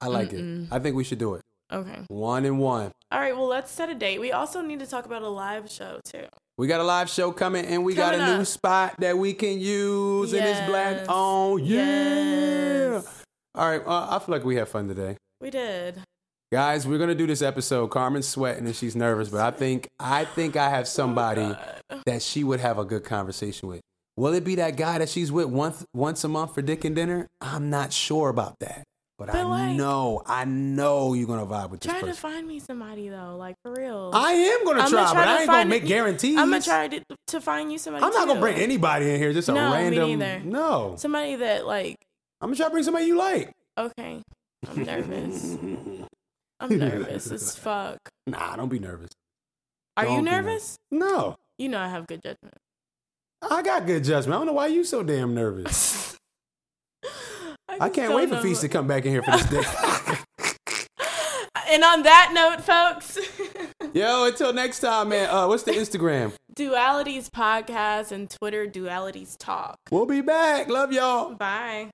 I like Mm-mm. it. I think we should do it. Okay. One and one. All right. Well, let's set a date. We also need to talk about a live show too. We got a live show coming, and we got a Coming new up. spot that we can use, and it's black Yes. on. Yeah. Yes. All right. Uh, I feel like we had fun today, We did. guys. We're gonna do this episode. Carmen's sweating and she's nervous, but I think I think I have somebody Oh, that she would have a good conversation with. Will it be that guy that she's with once once a month for dick and dinner? I'm not sure about that. But, But, I like- know, I know you're gonna vibe with this Try to find me somebody though, like for real. I am gonna I'ma try, but I ain't gonna make guarantees. I'm gonna try to, to find you somebody. I'm not gonna bring anybody in here. Just a No, random. No, somebody that like. I'm gonna try to bring somebody you like. Okay, I'm nervous. I'm nervous as fuck. Nah, don't be nervous. Are Don't you be nervous? No, You know I have good judgment. I got good judgment. I don't know why you so damn nervous. I can't wait for. Feast to come back in here for this day. And on that note, folks, Yo, until next time, man. Uh, what's the Instagram? Dualities Podcast and Twitter Dualities Talk. We'll be back. Love y'all. Bye.